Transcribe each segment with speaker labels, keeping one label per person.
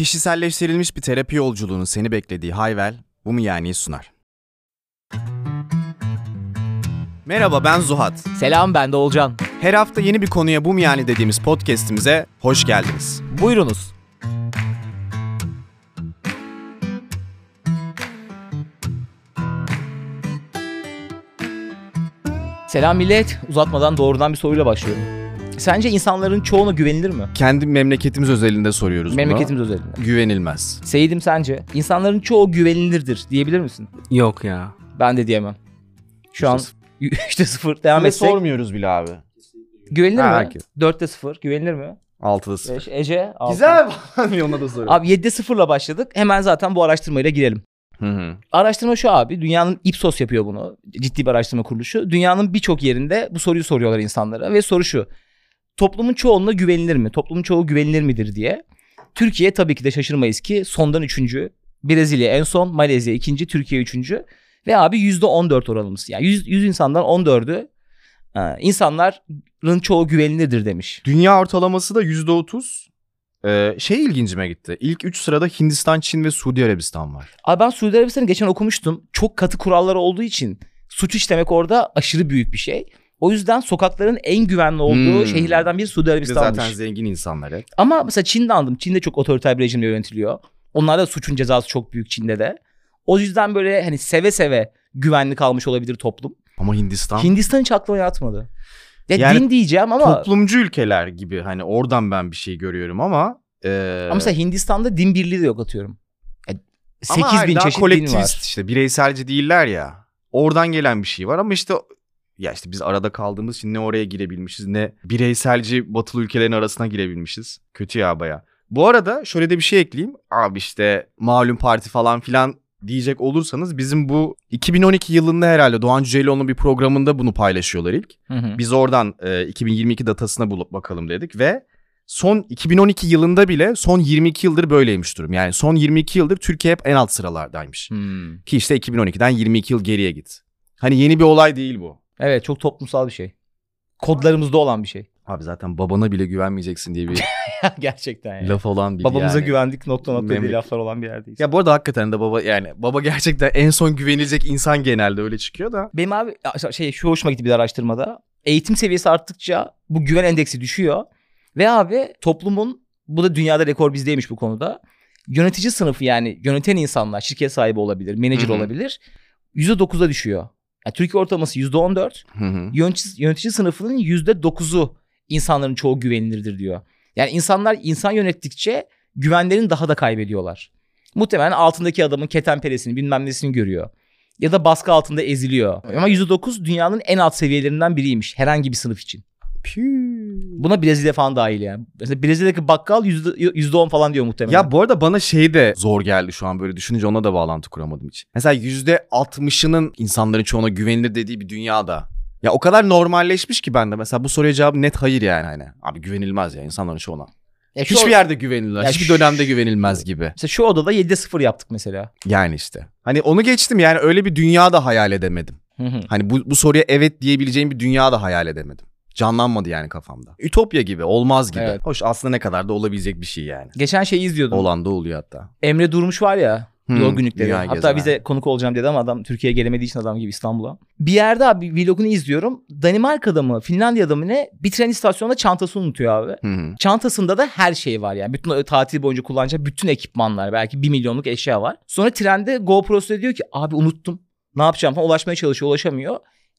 Speaker 1: Kişiselleştirilmiş bir terapi yolculuğunun seni beklediği Hayvel, bu mu yani sunar. Merhaba ben Zuhat.
Speaker 2: Selam ben de Olcan.
Speaker 1: Her hafta yeni bir konuya bu mu yani dediğimiz podcast'imize hoş geldiniz.
Speaker 2: Buyurunuz. Selam millet. Uzatmadan doğrudan bir soruyla başlıyorum. Sence insanların çoğuna güvenilir mi?
Speaker 1: Kendi memleketimiz özelinde soruyoruz
Speaker 2: Memleketimiz özelinde.
Speaker 1: Güvenilmez.
Speaker 2: Seyidim sence? İnsanların çoğu güvenilirdir diyebilir misin?
Speaker 3: Yok ya.
Speaker 2: Ben de diyemem. Şu an
Speaker 1: işte
Speaker 2: sıfır devam etsek.
Speaker 1: sormuyoruz bile abi.
Speaker 2: Güvenilir
Speaker 1: Ha,
Speaker 2: mi?
Speaker 1: herkes.
Speaker 2: 4'te 0 güvenilir mi?
Speaker 1: 6'da 0.
Speaker 2: Beş, Ece. altı.
Speaker 1: Güzel ona da soruyorum.
Speaker 2: Abi 7'de 0'la başladık. Hemen zaten bu araştırmayla girelim.
Speaker 1: Hı hı.
Speaker 2: Araştırma şu abi. Dünyanın Ipsos yapıyor bunu. Ciddi bir araştırma kuruluşu. Dünyanın birçok yerinde bu soruyu soruyorlar insanlara. Ve soru şu. Toplumun çoğunluğuna güvenilir mi? Toplumun çoğu güvenilir midir diye. Türkiye tabii ki de şaşırmayız ki sondan üçüncü. Brezilya en son, Malezya ikinci, Türkiye üçüncü. Ve abi yüzde on dört oranımız. Yani yüz, yüz insandan on dördü e, insanların çoğu güvenilirdir demiş.
Speaker 1: Dünya ortalaması da %30. Ee, şey ilgincime gitti. İlk 3 sırada Hindistan, Çin ve Suudi Arabistan var.
Speaker 2: Abi ben Suudi Arabistan'ı geçen okumuştum. Çok katı kuralları olduğu için suç işlemek orada aşırı büyük bir şey. O yüzden sokakların en güvenli olduğu
Speaker 1: Hmm.
Speaker 2: şehirlerden biri Suudi Arabistan'mış.
Speaker 1: zaten zengin insanlar hep.
Speaker 2: Ama mesela Çin'de anladım. Çin'de çok otoriter bir rejimle yönetiliyor. Onlarda suçun cezası çok büyük Çin'de de. O yüzden böyle hani seve seve güvenli kalmış olabilir toplum.
Speaker 1: Ama Hindistan
Speaker 2: Hindistan hiç aklıma yatmadı. Ya
Speaker 1: Yani
Speaker 2: din diyeceğim ama
Speaker 1: toplumcu ülkeler gibi hani oradan ben bir şey görüyorum ama e,
Speaker 2: ama mesela Hindistan'da din birliği de yok atıyorum. Ya,
Speaker 1: ama
Speaker 2: 8
Speaker 1: hayır,
Speaker 2: bin
Speaker 1: daha
Speaker 2: çeşit din
Speaker 1: kolektivist
Speaker 2: var.
Speaker 1: işte bireyselci değiller ya. Oradan gelen bir şey var ama işte ya işte biz arada kaldığımız için ne oraya girebilmişiz ne bireyselci batılı ülkelerin arasına girebilmişiz. Kötü ya baya. Bu arada şöyle de bir şey ekleyeyim. Abi işte malum parti falan filan diyecek olursanız bizim bu 2012 yılında herhalde Doğan Cüceloğlu'nun bir programında bunu paylaşıyorlar ilk.
Speaker 2: Hı hı.
Speaker 1: Biz oradan e, 2022 datasına bulup bakalım dedik ve son 2012 yılında bile son 22 yıldır böyleymiş durum. Yani son 22 yıldır Türkiye hep en alt sıralardaymış.
Speaker 2: Hmm.
Speaker 1: Ki işte 2012'den 22 yıl geriye git. Hani yeni bir olay değil bu.
Speaker 2: Evet çok toplumsal bir şey. Kodlarımızda olan bir şey.
Speaker 1: Abi zaten babana bile güvenmeyeceksin diye bir
Speaker 2: Gerçekten yani.
Speaker 1: laf olan bir
Speaker 2: Babamıza
Speaker 1: yani.
Speaker 2: güvendik nokta nokta diye
Speaker 1: Memleket-
Speaker 2: laflar olan bir yerdeyiz.
Speaker 1: Ya bu arada hakikaten de baba yani baba gerçekten en son güvenilecek insan genelde öyle çıkıyor da.
Speaker 2: Benim abi şey şu hoşuma gitti bir araştırmada. Eğitim seviyesi arttıkça bu güven endeksi düşüyor. Ve abi toplumun bu da dünyada rekor bizdeymiş bu konuda. Yönetici sınıfı yani yöneten insanlar şirket sahibi olabilir, menajer olabilir. %9'a düşüyor. Yani Türkiye ortalaması %14.
Speaker 1: Hı hı.
Speaker 2: Yönetici, yönetici sınıfının %9'u insanların çoğu güvenilirdir diyor. Yani insanlar insan yönettikçe güvenlerini daha da kaybediyorlar. Muhtemelen altındaki adamın ketenperesini bilmem nesini görüyor. Ya da baskı altında eziliyor. Ama %9 dünyanın en alt seviyelerinden biriymiş herhangi bir sınıf için. Buna Brezilya falan dahil yani. Mesela Brezilya'daki bakkal yüzde- %10 falan diyor muhtemelen.
Speaker 1: Ya bu arada bana şey de zor geldi şu an böyle düşününce ona da bağlantı kuramadım hiç. Mesela %60'ının insanların çoğuna güvenilir dediği bir dünyada. Ya o kadar normalleşmiş ki bende. Mesela bu soruya cevabı net hayır yani hani. Abi güvenilmez ya insanların çoğuna.
Speaker 2: Ya
Speaker 1: Hiçbir yerde güvenilmez.
Speaker 2: Ya
Speaker 1: hiçbir
Speaker 2: şu-
Speaker 1: dönemde güvenilmez gibi.
Speaker 2: Mesela şu odada 7'de 0 yaptık mesela.
Speaker 1: Yani işte. Hani onu geçtim yani öyle bir dünya da hayal edemedim.
Speaker 2: Hı hı.
Speaker 1: Hani bu, bu soruya evet diyebileceğim bir dünya da hayal edemedim. Canlanmadı yani kafamda. Ütopya gibi, olmaz gibi.
Speaker 2: Evet.
Speaker 1: Hoş aslında ne kadar da olabilecek bir şey yani.
Speaker 2: Geçen şeyi izliyordum.
Speaker 1: Olan da oluyor hatta.
Speaker 2: Emre Durmuş var ya
Speaker 1: Hmm,
Speaker 2: yol günlükleri. Hatta
Speaker 1: gezen.
Speaker 2: bize konuk olacağım dedi ama adam Türkiye'ye gelemediği için adam gibi İstanbul'a. Bir yerde abi vlogunu izliyorum. Danimarka'da mı Finlandiya'da mı ne bir tren istasyonunda çantasını unutuyor abi.
Speaker 1: Hı.
Speaker 2: Çantasında da her şey var yani. Bütün tatil boyunca kullanacağı bütün ekipmanlar. Belki bir milyonluk eşya var. Sonra trende GoPro'su diyor ki abi unuttum. Ne yapacağım falan ulaşmaya çalışıyor ulaşamıyor.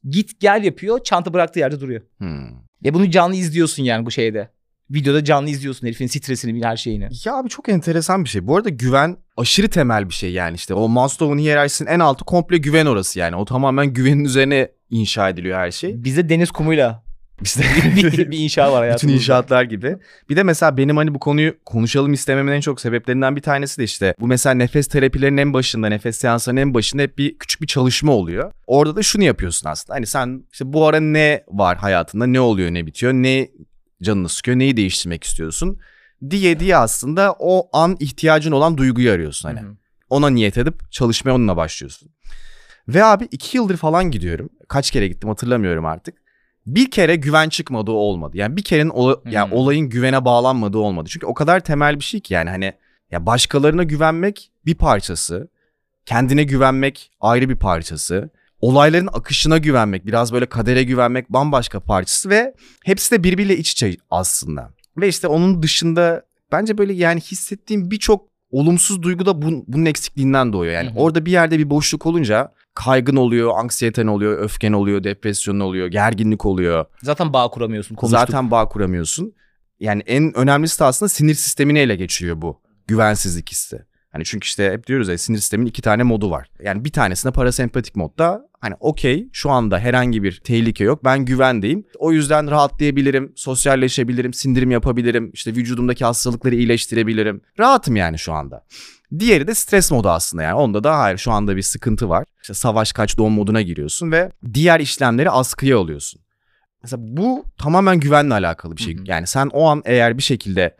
Speaker 2: Git gel yapıyor çanta bıraktığı yerde duruyor.
Speaker 1: Hı.
Speaker 2: Ve bunu canlı izliyorsun yani bu şeyde. Videoda canlı izliyorsun herifin stresini her şeyini.
Speaker 1: Ya abi çok enteresan bir şey. Bu arada güven aşırı temel bir şey yani işte. O Maslow'un hiyerarşisinin en altı komple güven orası yani. O tamamen güvenin üzerine inşa ediliyor her şey.
Speaker 2: Bizde deniz kumuyla
Speaker 1: İşte
Speaker 2: bir, bir inşa var
Speaker 1: bütün
Speaker 2: hayatımızda.
Speaker 1: inşaatlar gibi. Bir de mesela benim hani bu konuyu konuşalım istememin en çok sebeplerinden bir tanesi de işte bu mesela nefes terapilerinin en başında, nefes seanslarının en başında hep bir küçük bir çalışma oluyor. Orada da şunu yapıyorsun aslında. Hani sen işte bu ara ne var hayatında, ne oluyor, ne bitiyor, ne canını sıkıyor, neyi değiştirmek istiyorsun diye diye aslında o an ihtiyacın olan duyguyu arıyorsun hani. Ona niyet edip çalışmaya onunla başlıyorsun. Ve abi iki yıldır falan gidiyorum. Kaç kere gittim hatırlamıyorum artık. Bir kere güven çıkmadığı olmadı. Yani bir kerenin ola- yani
Speaker 2: Hmm.
Speaker 1: olayın güvene bağlanmadığı olmadı. Çünkü o kadar temel bir şey ki yani hani Ya başkalarına güvenmek bir parçası. Kendine güvenmek ayrı bir parçası. Olayların akışına güvenmek, biraz böyle kadere güvenmek bambaşka parçası ve hepsi de birbiriyle iç içe aslında. Ve işte onun dışında bence böyle yani hissettiğim birçok olumsuz duygu da bun, bunun eksikliğinden doğuyor. Yani
Speaker 2: Hı hı.
Speaker 1: orada bir yerde bir boşluk olunca kaygın oluyor, anksiyeten oluyor, öfken oluyor, depresyon oluyor, gerginlik oluyor.
Speaker 2: Zaten bağ kuramıyorsun. Konuştuk.
Speaker 1: Zaten bağ kuramıyorsun. Yani en önemlisi de aslında sinir sistemini ele geçiriyor bu güvensizlik hissi. Hani çünkü işte hep diyoruz ya sinir sistemin iki tane modu var. Yani bir tanesinde parasempatik modda hani okey şu anda herhangi bir tehlike yok ben güvendeyim. O yüzden rahatlayabilirim, sosyalleşebilirim, sindirim yapabilirim, işte vücudumdaki hastalıkları iyileştirebilirim. Rahatım yani şu anda. Diğeri de stres modu aslında yani onda da hayır şu anda bir sıkıntı var. İşte savaş kaç doğum moduna giriyorsun ve diğer işlemleri askıya alıyorsun. Mesela bu tamamen güvenle alakalı bir şey.
Speaker 2: Hı hı.
Speaker 1: Yani sen o an eğer bir şekilde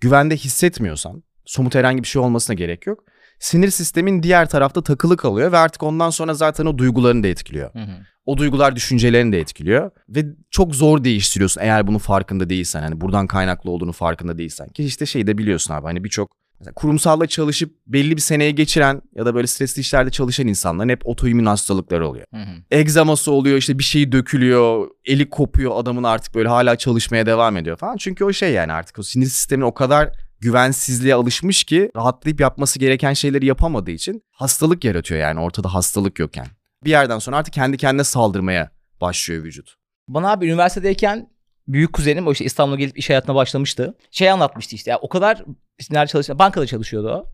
Speaker 1: güvende hissetmiyorsan somut herhangi bir şey olmasına gerek yok. Sinir sistemin diğer tarafta takılı kalıyor ve artık ondan sonra zaten o duygularını da etkiliyor.
Speaker 2: Hı hı.
Speaker 1: O duygular düşüncelerini de etkiliyor ve çok zor değiştiriyorsun eğer bunun farkında değilsen. Hani buradan kaynaklı olduğunu farkında değilsen. Ki işte şeyi de biliyorsun abi hani birçok mesela kurumsalla çalışıp belli bir seneye geçiren ya da böyle stresli işlerde çalışan insanların hep otoimmün hastalıkları oluyor
Speaker 2: Hı hı.
Speaker 1: egzaması oluyor işte bir şeyi dökülüyor eli kopuyor adamın artık böyle hala çalışmaya devam ediyor falan. Çünkü o şey yani artık o sinir sistemin o kadar güvensizliğe alışmış ki rahatlayıp yapması gereken şeyleri yapamadığı için hastalık yaratıyor yani ortada hastalık yokken. Bir yerden sonra artık kendi kendine saldırmaya başlıyor vücut.
Speaker 2: Bana abi üniversitedeyken büyük kuzenim o işte İstanbul'a gelip iş hayatına başlamıştı. Şey anlatmıştı işte ya o kadar işte nerede çalışıyor? Bankada çalışıyordu o.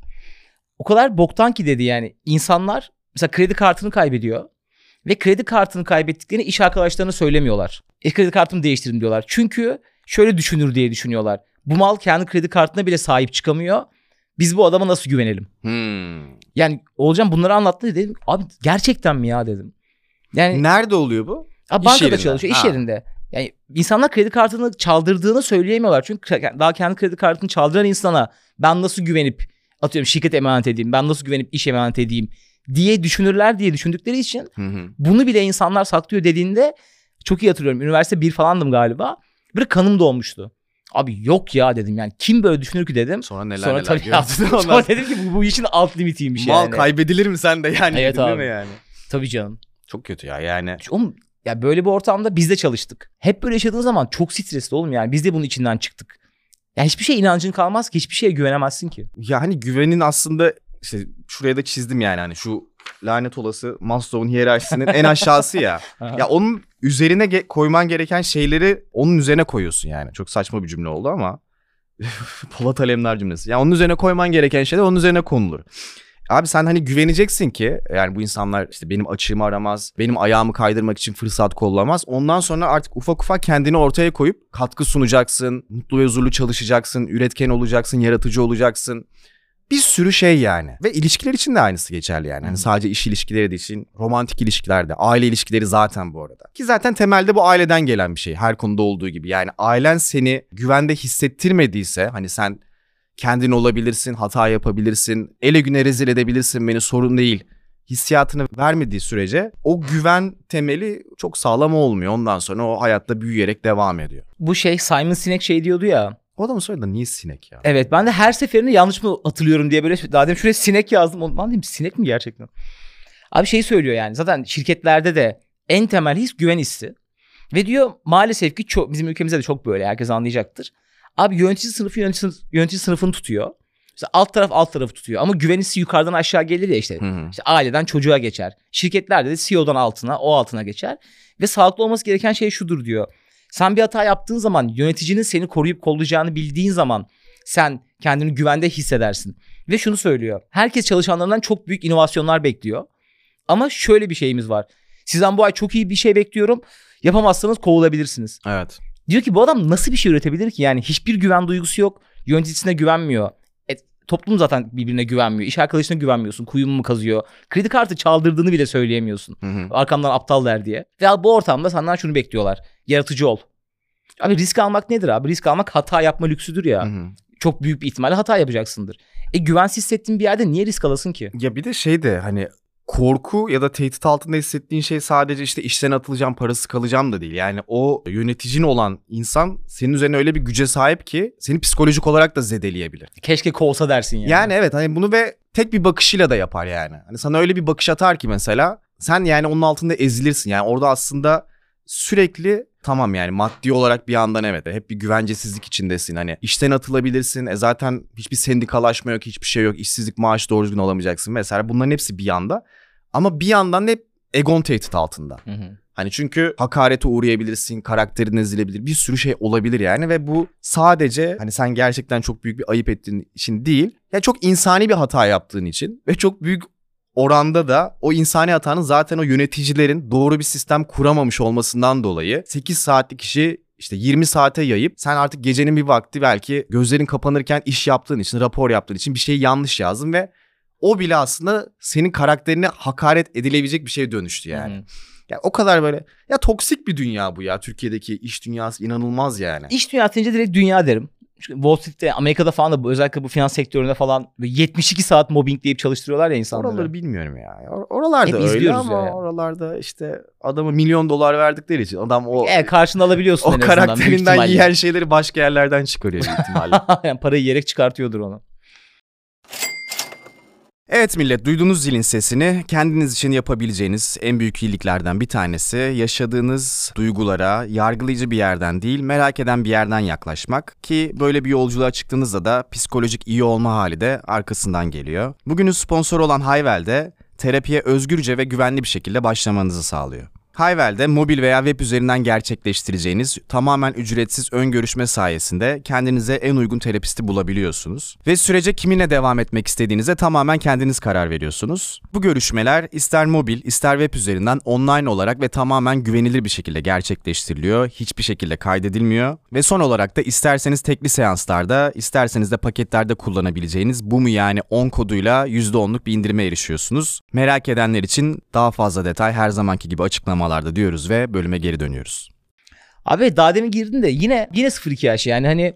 Speaker 2: O kadar boktan ki dedi yani insanlar mesela kredi kartını kaybediyor. Ve kredi kartını kaybettiklerini iş arkadaşlarına söylemiyorlar. E kredi kartımı değiştirin diyorlar. Çünkü şöyle düşünür diye düşünüyorlar. Bu mal kendi kredi kartına bile sahip çıkamıyor. Biz bu adama nasıl güvenelim?
Speaker 1: Hmm.
Speaker 2: Yani Olcan bunları anlattı dedim. Abi gerçekten mi ya dedim. Yani
Speaker 1: Nerede oluyor bu?
Speaker 2: Abi bankada
Speaker 1: yerinde.
Speaker 2: çalışıyor, iş
Speaker 1: Ha.
Speaker 2: yerinde. Yani insanlar kredi kartını çaldırdığını söyleyemiyorlar. Çünkü daha kendi kredi kartını çaldıran insana ben nasıl güvenip atıyorum şirket emanet edeyim, ben nasıl güvenip iş emanet edeyim diye düşünürler diye düşündükleri için
Speaker 1: Hı hı.
Speaker 2: bunu bile insanlar saklıyor dediğinde çok iyi hatırlıyorum. Üniversite bir falandım galiba. Böyle kanım dolmuştu. Abi yok ya dedim yani kim böyle düşünür ki dedim.
Speaker 1: Sonra neler
Speaker 2: Sonra
Speaker 1: neler
Speaker 2: tabii yaptım. Sonra dedim ki bu, bu işin alt limitiymiş
Speaker 1: Mal
Speaker 2: yani.
Speaker 1: kaybedilir mi sen de yani?
Speaker 2: Evet abi.
Speaker 1: mi yani?
Speaker 2: Tabii canım.
Speaker 1: Çok kötü ya yani.
Speaker 2: Oğlum ya böyle bir ortamda biz de çalıştık. Hep böyle yaşadığın zaman çok stresli oğlum yani. Biz de bunun içinden çıktık. Yani hiçbir şeye inancın kalmaz ki. Hiçbir şeye güvenemezsin ki.
Speaker 1: Ya hani güvenin aslında işte şuraya da çizdim yani hani şu lanet olası Maslow'un hiyerarşisinin en aşağısı ya. ya onun üzerine ge- koyman gereken şeyleri onun üzerine koyuyorsun yani. Çok saçma bir cümle oldu ama. Polat Alemdar cümlesi. Ya onun üzerine koyman gereken şeyler onun üzerine konulur. Abi sen hani güveneceksin ki yani bu insanlar işte benim açığımı aramaz, benim ayağımı kaydırmak için fırsat kollamaz. Ondan sonra artık ufak ufak kendini ortaya koyup katkı sunacaksın, mutlu ve huzurlu çalışacaksın, üretken olacaksın, yaratıcı olacaksın. Bir sürü şey yani. Ve ilişkiler için de aynısı geçerli yani. Hani sadece iş ilişkileri de için, romantik ilişkilerde, aile ilişkileri zaten bu arada. Ki zaten temelde bu aileden gelen bir şey. Her konuda olduğu gibi. Yani ailen seni güvende hissettirmediyse hani sen kendin olabilirsin, hata yapabilirsin, ele güne rezil edebilirsin beni sorun değil. Hissiyatını vermediği sürece o güven temeli çok sağlam olmuyor. Ondan sonra o hayatta büyüyerek devam ediyor.
Speaker 2: Bu şey Simon Sinek şey diyordu ya.
Speaker 1: O adamın soyadı da niye sinek ya?
Speaker 2: Evet ben de her seferinde yanlış mı hatırlıyorum diye böyle daha demin şuraya sinek yazdım. Ben dedim sinek mi gerçekten? Abi şey söylüyor yani zaten şirketlerde de en temel his güven hissi. Ve diyor maalesef ki çok, bizim ülkemizde de çok böyle herkes anlayacaktır. Abi yönetici sınıfı yönetici, yönetici sınıfını tutuyor. Mesela alt taraf alt tarafı tutuyor. Ama güven hissi yukarıdan aşağı gelir ya işte.
Speaker 1: Hı hı.
Speaker 2: İşte aileden çocuğa geçer. Şirketlerde de CEO'dan altına, o altına geçer. Ve sağlıklı olması gereken şey şudur diyor. Sen bir hata yaptığın zaman yöneticinin seni koruyup kollayacağını bildiğin zaman sen kendini güvende hissedersin. Ve şunu söylüyor. Herkes çalışanlarından çok büyük inovasyonlar bekliyor. Ama şöyle bir şeyimiz var. Sizden bu ay çok iyi bir şey bekliyorum. Yapamazsanız kovulabilirsiniz.
Speaker 1: Evet.
Speaker 2: Diyor ki bu adam nasıl bir şey üretebilir ki? Yani hiçbir güven duygusu yok. Yöneticisine güvenmiyor. E, toplum zaten birbirine güvenmiyor. İş arkadaşına güvenmiyorsun. Kuyumu mu kazıyor? Kredi kartı çaldırdığını bile söyleyemiyorsun.
Speaker 1: Hı hı.
Speaker 2: Arkamdan aptal der diye. Ve bu ortamda senden şunu bekliyorlar. Yaratıcı ol. Abi risk almak nedir abi? Risk almak hata yapma lüksüdür ya.
Speaker 1: Hı hı.
Speaker 2: Çok büyük bir ihtimalle hata yapacaksındır. E güvensiz hissettiğin bir yerde niye risk alasın ki?
Speaker 1: Ya bir de şey de hani korku ya da tehdit altında hissettiğin şey sadece işte işten atılacağım, parası kalacağım da değil. Yani o yöneticin olan insan senin üzerine öyle bir güce sahip ki seni psikolojik olarak da zedeleyebilir.
Speaker 2: Keşke kovsa dersin yani.
Speaker 1: Yani evet hani bunu ve tek bir bakışıyla da yapar yani. Hani sana öyle bir bakış atar ki mesela sen yani onun altında ezilirsin. Yani orada aslında sürekli tamam yani maddi olarak bir yandan evet hep bir güvencesizlik içindesin. Hani işten atılabilirsin. E zaten hiçbir sendikalaşma yok, hiçbir şey yok. İşsizlik maaş doğru düzgün alamayacaksın mesela. Bunların hepsi bir yanda. Ama bir yandan hep egon tehdit altında.
Speaker 2: Hı hı.
Speaker 1: Hani çünkü hakarete uğrayabilirsin, karakterin ezilebilir, bir sürü şey olabilir yani ve bu sadece hani sen gerçekten çok büyük bir ayıp ettiğin için değil, ya çok insani bir hata yaptığın için ve çok büyük oranda da o insani hatanın zaten o yöneticilerin doğru bir sistem kuramamış olmasından dolayı 8 saatlik işi işte 20 saate yayıp sen artık gecenin bir vakti belki gözlerin kapanırken iş yaptığın için, rapor yaptığın için bir şeyi yanlış yazdın ve o bile aslında senin karakterine hakaret edilebilecek bir şeye dönüştü yani.
Speaker 2: Hı hı.
Speaker 1: Ya o kadar böyle ya toksik bir dünya bu ya Türkiye'deki iş dünyası inanılmaz yani.
Speaker 2: İş dünyası deyince direkt dünya derim. Çünkü Wall Street'te Amerika'da falan da bu, özellikle bu finans sektöründe falan böyle 72 saat mobbing deyip çalıştırıyorlar ya insanları.
Speaker 1: Oraları bilmiyorum ya. Or- Oralarda
Speaker 2: Hep
Speaker 1: öyle ama
Speaker 2: ya yani.
Speaker 1: oralarda işte adamı milyon dolar verdikleri için adam o
Speaker 2: Evet karşını alabiliyorsun
Speaker 1: o karakterinden yiyen şeyleri başka yerlerden çıkarıyor büyük ihtimalle.
Speaker 2: yani parayı yiyerek çıkartıyordur onu.
Speaker 1: Evet millet duyduğunuz zilin sesini kendiniz için yapabileceğiniz en büyük iyiliklerden bir tanesi yaşadığınız duygulara yargılayıcı bir yerden değil merak eden bir yerden yaklaşmak ki böyle bir yolculuğa çıktığınızda da psikolojik iyi olma hali de arkasından geliyor. Bugünün sponsoru olan Hayvel de terapiye özgürce ve güvenli bir şekilde başlamanızı sağlıyor. Hayvel'de mobil veya web üzerinden gerçekleştireceğiniz tamamen ücretsiz ön görüşme sayesinde kendinize en uygun terapisti bulabiliyorsunuz. Ve sürece kiminle devam etmek istediğinize tamamen kendiniz karar veriyorsunuz. Bu görüşmeler ister mobil ister web üzerinden online olarak ve tamamen güvenilir bir şekilde gerçekleştiriliyor. Hiçbir şekilde kaydedilmiyor. Ve son olarak da isterseniz tekli seanslarda isterseniz de paketlerde kullanabileceğiniz bu mu yani 10 koduyla %10'luk bir indirime erişiyorsunuz. Merak edenler için daha fazla detay her zamanki gibi açıklamalarda diyoruz ve bölüme geri dönüyoruz.
Speaker 2: Abi daha demin girdin de yine yine 02 yaş yani hani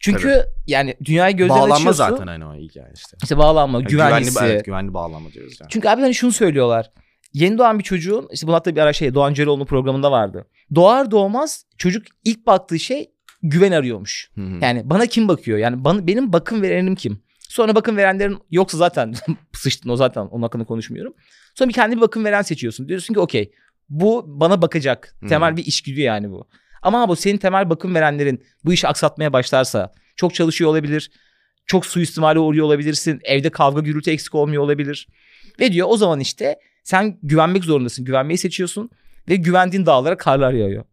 Speaker 2: çünkü yani dünyayı gözden
Speaker 1: Bağlanma
Speaker 2: açıyorsun.
Speaker 1: zaten hani o yani işte.
Speaker 2: İşte bağlanma,
Speaker 1: Yani
Speaker 2: güvenlisi.
Speaker 1: Güvenli, evet, güvenli bağlanma diyoruz yani.
Speaker 2: Çünkü abi hani şunu söylüyorlar. Yeni doğan bir çocuğun işte bu hatta bir ara şey Doğan Cöloğlu programında vardı. Doğar doğmaz çocuk ilk baktığı şey güven arıyormuş.
Speaker 1: Hı hı.
Speaker 2: Yani bana kim bakıyor? Yani bana, benim bakım verenim kim? Sonra bakım verenlerin yoksa zaten sıçtın o zaten onun hakkında konuşmuyorum. Sonra bir kendi bir bakım veren seçiyorsun. Diyorsun ki okey bu bana bakacak. Temel
Speaker 1: Hı.
Speaker 2: bir içgüdü yani bu. Ama bu senin temel bakım verenlerin bu işi aksatmaya başlarsa çok çalışıyor olabilir. Çok suistimale uğruyor olabilirsin. Evde kavga gürültü eksik olmuyor olabilir. Ve diyor o zaman işte sen güvenmek zorundasın. Güvenmeyi seçiyorsun ve güvendiğin dağlara karlar yağıyor.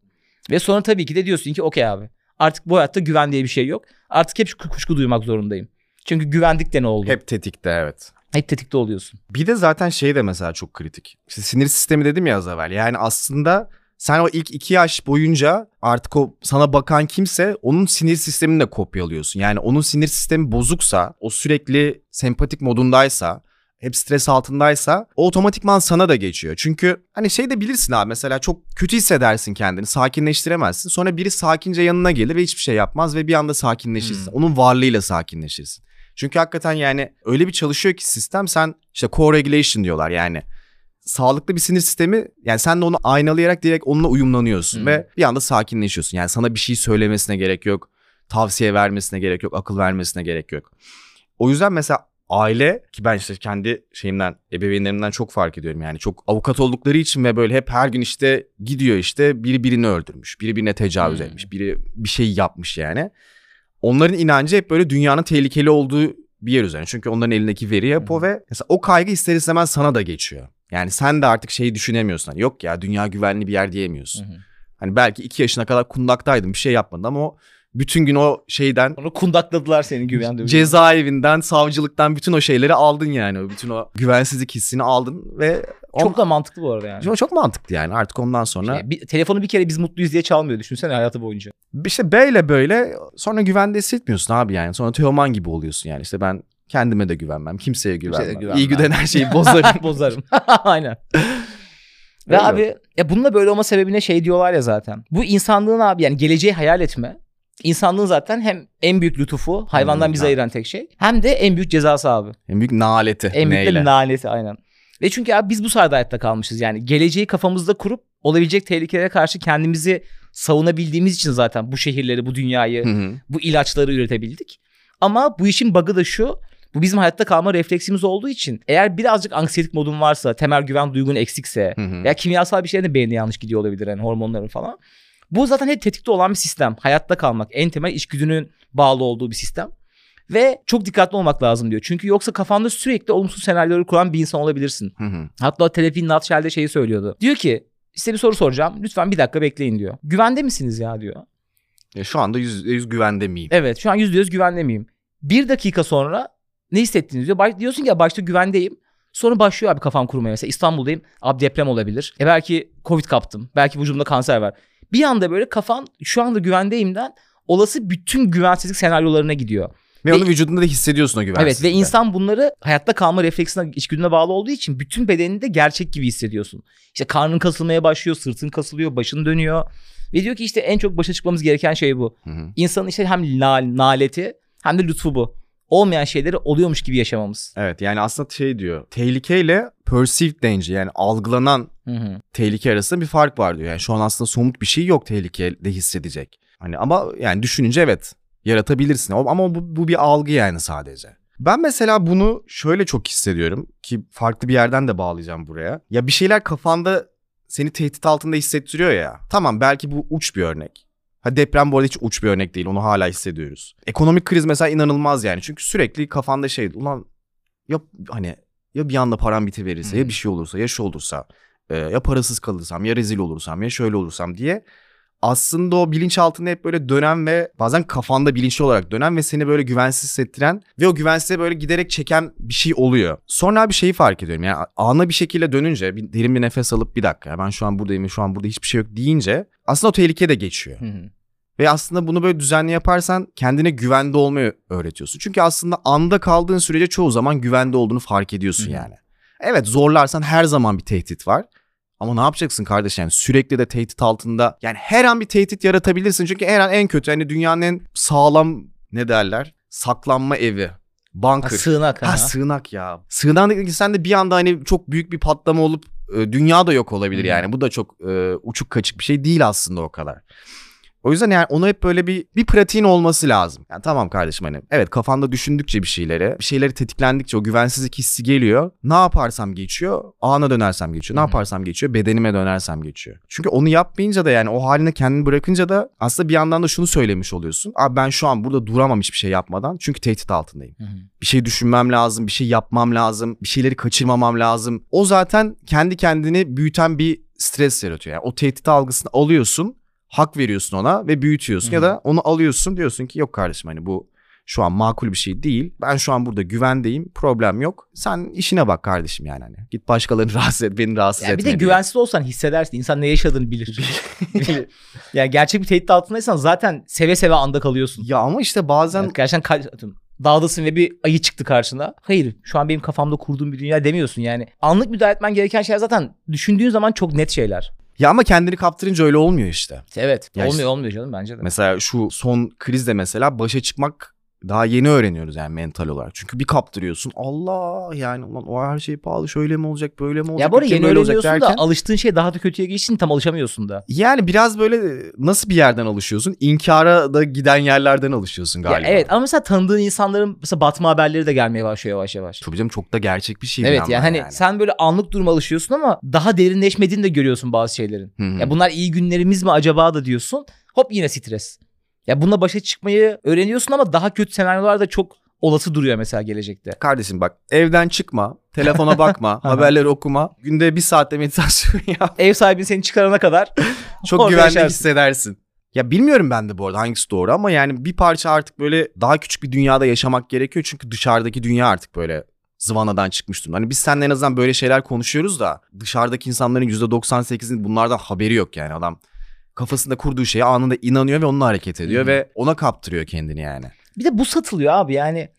Speaker 2: Ve sonra tabii ki de diyorsun ki okey abi artık bu hayatta güven diye bir şey yok. Artık hep kuşku- duymak zorundayım. Çünkü güvendik de ne oldu? Hep
Speaker 1: tetikte evet.
Speaker 2: Tetikte oluyorsun.
Speaker 1: Bir de zaten şey de mesela çok kritik. İşte sinir sistemi dedim ya az evvel. Yani aslında sen o ilk iki yaş boyunca artık o sana bakan kimse onun sinir sistemini de kopyalıyorsun. Yani onun sinir sistemi bozuksa, o sürekli sempatik modundaysa, hep stres altındaysa o otomatikman sana da geçiyor. Çünkü hani şey de bilirsin abi mesela çok kötü hissedersin kendini sakinleştiremezsin. Sonra biri sakince yanına gelir ve hiçbir şey yapmaz ve bir anda sakinleşirsin.
Speaker 2: Hmm.
Speaker 1: Onun varlığıyla sakinleşirsin. Çünkü hakikaten yani öyle bir çalışıyor ki sistem sen işte co-regulation diyorlar yani. Sağlıklı bir sinir sistemi yani sen de onu aynalayarak direkt onunla uyumlanıyorsun
Speaker 2: Hmm.
Speaker 1: ve bir anda sakinleşiyorsun. Yani sana bir şey söylemesine gerek yok. Tavsiye vermesine gerek yok. Akıl vermesine gerek yok. O yüzden mesela aile ki ben işte kendi şeyimden ebeveynlerimden çok fark ediyorum yani çok avukat oldukları için ve böyle hep her gün işte gidiyor işte biri birini öldürmüş biri birine tecavüz
Speaker 2: Hmm.
Speaker 1: etmiş biri bir şey yapmış yani onların inancı hep böyle dünyanın tehlikeli olduğu bir yer üzerine. Çünkü onların elindeki veri
Speaker 2: Hı hı.
Speaker 1: ve mesela o kaygı ister istemez sana da geçiyor. Yani sen de artık şeyi düşünemiyorsun. Hani yok ya dünya güvenli bir yer diyemiyorsun. Hani belki iki yaşına kadar kundaktaydın bir şey yapmadın ama o bütün gün o şeyden
Speaker 2: Onu kundakladılar senin güven duygusu.
Speaker 1: cezaevinden, savcılıktan bütün o şeyleri aldın yani. Bütün o güvensizlik hissini aldın ve
Speaker 2: Çok da mantıklı bu arada yani.
Speaker 1: çok, çok mantıklı yani. Artık ondan sonra
Speaker 2: Şey, bir, telefonu bir kere biz mutluyuz diye çalmıyor. Düşünsene hayatı boyunca.
Speaker 1: işte böyle böyle sonra güvende hissetmiyorsun abi yani. Sonra Teoman gibi oluyorsun yani. İşte ben kendime de güvenmem, kimseye güvenmem.
Speaker 2: güvenmem.
Speaker 1: İyi güden her şeyi bozarım.
Speaker 2: Bozarım. Aynen. Ve abi ya bununla böyle olma sebebine şey diyorlar ya zaten. Bu insanlığın abi yani geleceği hayal etme. İnsanlığın zaten hem en büyük lütufu hayvandan
Speaker 1: Hmm,
Speaker 2: bizi
Speaker 1: ha.
Speaker 2: ayıran tek şey. Hem de en büyük cezası abi.
Speaker 1: en büyük naleti.
Speaker 2: En büyük de
Speaker 1: neyle?
Speaker 2: laneti aynen. Ve çünkü abi biz bu sayede hayatta kalmışız. Yani geleceği kafamızda kurup olabilecek tehlikelere karşı kendimizi savunabildiğimiz için zaten bu şehirleri, bu dünyayı,
Speaker 1: Hı hı.
Speaker 2: bu ilaçları üretebildik. Ama bu işin bug'ı da şu. Bu bizim hayatta kalma refleksimiz olduğu için eğer birazcık anksiyetik modun varsa, temel güven duygun eksikse
Speaker 1: Hı hı.
Speaker 2: veya kimyasal bir şeylerin de beynine yanlış gidiyor olabilir yani hormonların falan. Bu zaten hep tetikte olan bir sistem. Hayatta kalmak en temel içgüdünün bağlı olduğu bir sistem. Ve çok dikkatli olmak lazım diyor. Çünkü yoksa kafanda sürekli olumsuz senaryoları kuran bir insan olabilirsin.
Speaker 1: Hı hı.
Speaker 2: Hatta Telepin Nutshell'de şeyi söylüyordu. Diyor ki size bir soru soracağım. Lütfen bir dakika bekleyin diyor. Güvende misiniz ya diyor.
Speaker 1: Ya şu anda %100 güvende miyim?
Speaker 2: Evet şu an %100 güvende miyim? Bir dakika sonra ne hissettiniz diyor. Baş- diyorsun ki ya başta güvendeyim. Sonra başlıyor abi kafam kurmaya. Mesela İstanbul'dayım. Abi deprem olabilir. E belki Covid kaptım. Belki vücudumda kanser var. Bir anda böyle kafan şu anda güvendeyimden olası bütün güvensizlik senaryolarına gidiyor.
Speaker 1: Ve,
Speaker 2: Ve-
Speaker 1: onu vücudunda da hissediyorsun o
Speaker 2: Evet
Speaker 1: güvensizliği.
Speaker 2: ve insan bunları hayatta kalma refleksine, içgüdüne bağlı olduğu için bütün bedeninde gerçek gibi hissediyorsun. İşte karnın kasılmaya başlıyor, sırtın kasılıyor, başın dönüyor. Ve diyor ki işte en çok başa çıkmamız gereken şey bu.
Speaker 1: Hı hı.
Speaker 2: İnsanın işte hem na- naleti hem de lütfu bu. Olmayan şeyleri oluyormuş gibi yaşamamız.
Speaker 1: Evet yani aslında şey diyor. Tehlikeyle perceived danger yani algılanan
Speaker 2: Hı hı.
Speaker 1: tehlike arasında bir fark var diyor. Yani şu an aslında somut bir şey yok tehlikede hissedecek. Hani ama yani düşününce evet yaratabilirsin. Ama bu, bu bir algı yani sadece. Ben mesela bunu şöyle çok hissediyorum ki farklı bir yerden de bağlayacağım buraya. Ya bir şeyler kafanda seni tehdit altında hissettiriyor ya. Tamam belki bu uç bir örnek. Ha deprem bu arada hiç uç bir örnek değil. Onu hala hissediyoruz. Ekonomik kriz mesela inanılmaz yani. Çünkü sürekli kafanda şey ulan ya hani ya bir anda param bitiverirse ya
Speaker 2: Hı.
Speaker 1: bir şey olursa ya şu olursa e, ya parasız kalırsam ya rezil olursam ya şöyle olursam diye aslında o bilinçaltında hep böyle dönen ve bazen kafanda bilinçli olarak dönen ve seni böyle güvensiz hissettiren ve o güvensize böyle giderek çeken bir şey oluyor. Sonra bir şeyi fark ediyorum. Yani ana bir şekilde dönünce bir derin bir nefes alıp bir dakika ya ben şu an buradayım şu an burada hiçbir şey yok deyince aslında o tehlike de geçiyor.
Speaker 2: Hı hı.
Speaker 1: Ve aslında bunu böyle düzenli yaparsan kendine güvende olmayı öğretiyorsun. Çünkü aslında anda kaldığın sürece çoğu zaman güvende olduğunu fark ediyorsun
Speaker 2: hı.
Speaker 1: yani. Evet zorlarsan her zaman bir tehdit var. Ama ne yapacaksın kardeş yani sürekli de tehdit altında. Yani her an bir tehdit yaratabilirsin. Çünkü her an en kötü hani dünyanın en sağlam ne derler? Saklanma evi.
Speaker 2: Ha,
Speaker 1: Bunker.
Speaker 2: sığınak.
Speaker 1: Ha
Speaker 2: Ha,
Speaker 1: sığınak ya. Sığınak sen de bir anda hani çok büyük bir patlama olup e, dünya da yok olabilir
Speaker 2: Hı.
Speaker 1: yani. Bu da çok e, uçuk kaçık bir şey değil aslında o kadar. O yüzden yani onu hep böyle bir bir pratiğin olması lazım. Yani tamam kardeşim hani evet kafanda düşündükçe bir şeyleri, bir şeyleri tetiklendikçe o güvensizlik hissi geliyor. Ne yaparsam geçiyor, ana dönersem geçiyor. Ne yaparsam geçiyor, bedenime dönersem geçiyor. Çünkü onu yapmayınca da yani o haline kendini bırakınca da aslında bir yandan da şunu söylemiş oluyorsun. Abi ben şu an burada duramam hiçbir şey yapmadan çünkü tehdit altındayım
Speaker 2: Hı hı.
Speaker 1: bir şey düşünmem lazım, bir şey yapmam lazım, bir şeyleri kaçırmamam lazım. O zaten kendi kendini büyüten bir stres yaratıyor. Yani o tehdit algısını alıyorsun, hak veriyorsun ona ve büyütüyorsun.
Speaker 2: Hı
Speaker 1: Ya da onu alıyorsun diyorsun ki yok kardeşim hani bu şu an makul bir şey değil. Ben şu an burada güvendeyim, problem yok. Sen işine bak kardeşim yani hani. Git başkalarını rahatsız et, beni rahatsız
Speaker 2: Ya bir
Speaker 1: etme
Speaker 2: de
Speaker 1: diye.
Speaker 2: güvensiz olsan hissedersin. İnsan ne yaşadığını bilir. yani gerçek bir tehdit altındaysan zaten seve seve anda kalıyorsun.
Speaker 1: Ya ama işte bazen
Speaker 2: Yani gerçekten ka- dağdasın ve bir ayı çıktı karşına. Hayır şu an benim kafamda kurduğum bir dünya demiyorsun yani. Anlık müdahale etmen gereken şeyler zaten düşündüğün zaman çok net şeyler.
Speaker 1: Ya ama kendini kaptırınca öyle olmuyor işte.
Speaker 2: Evet.
Speaker 1: Ya
Speaker 2: olmuyor
Speaker 1: işte-
Speaker 2: olmuyor canım bence de.
Speaker 1: Mesela şu son krizde mesela başa çıkmak daha yeni öğreniyoruz yani mental olarak. Çünkü bir kaptırıyorsun. Allah yani ulan o her şey pahalı şöyle mi olacak böyle mi olacak?
Speaker 2: ya bu arada yeni öğreniyorsun
Speaker 1: derken-
Speaker 2: da alıştığın şey daha da kötüye geçtiğin tam alışamıyorsun da.
Speaker 1: Yani biraz böyle nasıl bir yerden alışıyorsun? İnkara da giden yerlerden alışıyorsun
Speaker 2: Ya
Speaker 1: galiba.
Speaker 2: evet ama mesela tanıdığın insanların mesela batma haberleri de gelmeye başlıyor yavaş yavaş.
Speaker 1: Tabii canım çok da gerçek bir şey.
Speaker 2: Evet
Speaker 1: yandan
Speaker 2: yani hani sen böyle anlık duruma alışıyorsun ama daha derinleşmediğini de görüyorsun bazı şeylerin.
Speaker 1: Hı hı.
Speaker 2: Ya bunlar iyi günlerimiz mi acaba da diyorsun. Hop yine stres. Ya bununla başa çıkmayı öğreniyorsun ama daha kötü senaryolar da çok olası duruyor mesela gelecekte.
Speaker 1: Kardeşim bak evden çıkma, telefona bakma, haberleri okuma. Günde bir saatte meditasyon yap.
Speaker 2: Ev sahibin seni çıkarana kadar
Speaker 1: Çok
Speaker 2: yaşarsın.
Speaker 1: hissedersin. Ya bilmiyorum ben de bu arada hangisi doğru ama yani bir parça artık böyle daha küçük bir dünyada yaşamak gerekiyor. Çünkü dışarıdaki dünya artık böyle zıvanadan çıkmış durumda. Hani biz seninle en azından böyle şeyler konuşuyoruz da dışarıdaki insanların %98'inin bunlardan haberi yok yani adam. Kafasında kurduğu şeye anında inanıyor ve onunla hareket ediyor
Speaker 2: hı.
Speaker 1: ve ona kaptırıyor kendini yani.
Speaker 2: bir de bu satılıyor abi yani.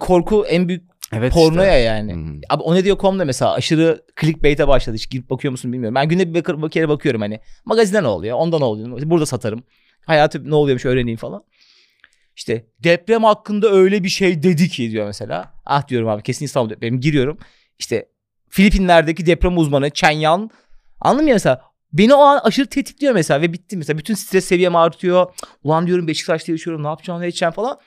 Speaker 2: Korku en büyük
Speaker 1: Evet
Speaker 2: pornoya
Speaker 1: işte.
Speaker 2: yani.
Speaker 1: Hı.
Speaker 2: Abi o ne diyor komda mesela aşırı clickbait'e başladı. Hiç girip bakıyor musun bilmiyorum. Ben günde bir, bakır, bir kere bakıyorum hani. Magazinde ne oluyor? Onda ne oluyor? Burada satarım. Hayatı ne oluyormuş öğreneyim falan. İşte deprem hakkında öyle bir şey dedi ki diyor mesela. Ah diyorum abi kesin İstanbul depremi. Giriyorum. İşte Filipinler'deki deprem uzmanı Chen Yan. Anladın mı mesela? Beni o an aşırı tetikliyor mesela ve bitti mesela. Bütün stres seviyemi artıyor. Ulan diyorum Beşiktaş'ta yaşıyorum ne yapacağım ne edeceğim falan.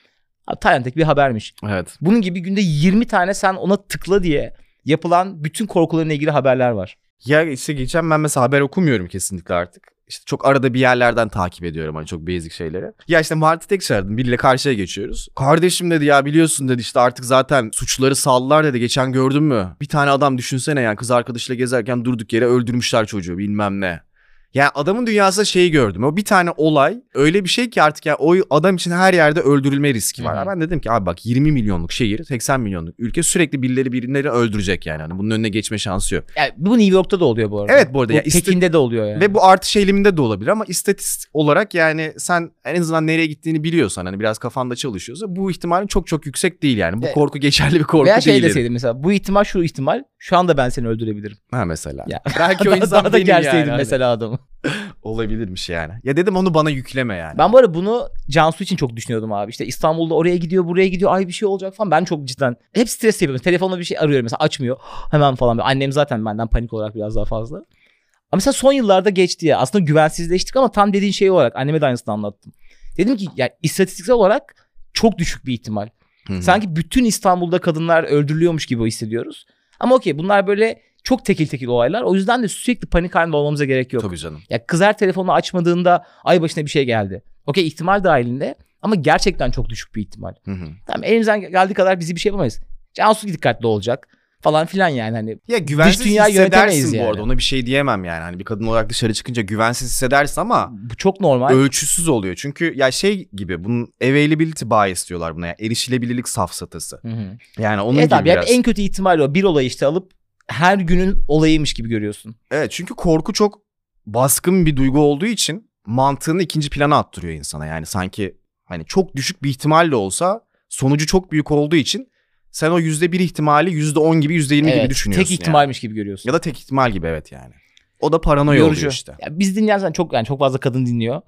Speaker 2: Tayland'daki bir habermiş.
Speaker 1: Evet.
Speaker 2: Bunun gibi günde 20 tane sen ona tıkla diye yapılan bütün korkularına ilgili haberler var.
Speaker 1: Ya işte geçen ben mesela haber okumuyorum kesinlikle artık. İşte çok arada bir yerlerden takip ediyorum hani çok basic şeyleri. Ya işte Martı tek çağırdım. Biriyle karşıya geçiyoruz. Kardeşim dedi ya biliyorsun dedi işte artık zaten suçluları saldılar dedi. Geçen gördün mü? Bir tane adam düşünsene yani kız arkadaşıyla gezerken durduk yere öldürmüşler çocuğu bilmem ne. Yani adamın dünyasında şeyi gördüm. O bir tane olay öyle bir şey ki artık ya o adam için her yerde öldürülme riski var.
Speaker 2: Hı hı.
Speaker 1: Ben dedim ki abi bak 20 milyonluk şehir 80 milyonluk ülke sürekli birileri birileri öldürecek yani. Hani bunun önüne geçme şansı yok.
Speaker 2: Yani bu New York'ta da oluyor bu arada.
Speaker 1: Evet bu arada.
Speaker 2: Bu
Speaker 1: ya iste-
Speaker 2: Pekin'de de oluyor yani.
Speaker 1: Ve bu artış eğiliminde de olabilir ama istatistik olarak yani sen en azından nereye gittiğini biliyorsan hani biraz kafanda çalışıyorsa bu ihtimalin çok çok yüksek değil yani. Bu
Speaker 2: Ve-
Speaker 1: korku geçerli bir korku
Speaker 2: Veya şey
Speaker 1: değil.
Speaker 2: deseydim mesela bu ihtimal şu ihtimal şu anda ben seni öldürebilirim.
Speaker 1: Ha mesela.
Speaker 2: Ya.
Speaker 1: Belki o
Speaker 2: Daha-
Speaker 1: insan
Speaker 2: daha da
Speaker 1: benim
Speaker 2: gerseydim
Speaker 1: yani. Hani
Speaker 2: mesela adamı.
Speaker 1: Olabilirmiş yani. Ya dedim onu bana yükleme yani.
Speaker 2: Ben bu arada bunu Cansu için çok düşünüyordum abi. İşte İstanbul'da oraya gidiyor buraya gidiyor ay bir şey olacak falan. Ben çok cidden hep stres yapıyorum. Telefonla bir şey arıyorum mesela açmıyor. Hemen falan. Annem zaten benden panik olarak biraz daha fazla. Ama mesela son yıllarda geçti ya. Aslında güvensizleştik ama tam dediğin şey olarak anneme de aynısını anlattım. Dedim ki yani istatistiksel olarak çok düşük bir ihtimal.
Speaker 1: Hı hı.
Speaker 2: Sanki bütün İstanbul'da kadınlar öldürülüyormuş gibi hissediyoruz. Ama okey bunlar böyle çok tekil tekil olaylar. O yüzden de sürekli panik halinde olmamıza gerek yok.
Speaker 1: Tabii canım.
Speaker 2: Ya kız her telefonu açmadığında ay başına bir şey geldi. Okey ihtimal dahilinde ama gerçekten çok düşük bir ihtimal.
Speaker 1: Hı hı.
Speaker 2: Tamam elimizden geldiği kadar bizi bir şey yapamayız. Cansu dikkatli olacak falan filan yani hani.
Speaker 1: Ya güvensiz
Speaker 2: yönetemeyiz
Speaker 1: hissedersin bu
Speaker 2: yani.
Speaker 1: arada. Ona bir şey diyemem yani. Hani bir kadın olarak dışarı çıkınca güvensiz hissedersin ama
Speaker 2: Bu çok normal.
Speaker 1: ölçüsüz oluyor. Çünkü ya şey gibi bunun availability bias diyorlar buna. Yani erişilebilirlik safsatası.
Speaker 2: Hı hı.
Speaker 1: Yani onun
Speaker 2: Evet
Speaker 1: gibi
Speaker 2: abi
Speaker 1: biraz.
Speaker 2: en kötü ihtimal o. Bir olayı işte alıp her günün olayıymış gibi görüyorsun.
Speaker 1: Evet çünkü korku çok baskın bir duygu olduğu için mantığını ikinci plana attırıyor insana. Yani sanki hani çok düşük bir ihtimalle olsa sonucu çok büyük olduğu için sen o yüzde bir ihtimali yüzde on gibi yüzde yirmi gibi
Speaker 2: Evet,
Speaker 1: düşünüyorsun.
Speaker 2: tek ihtimalmiş gibi görüyorsun.
Speaker 1: Ya da tek ihtimal gibi evet yani. O da paranoya oluyor işte.
Speaker 2: Ya biz dinleyen zaten çok yani çok fazla kadın dinliyor.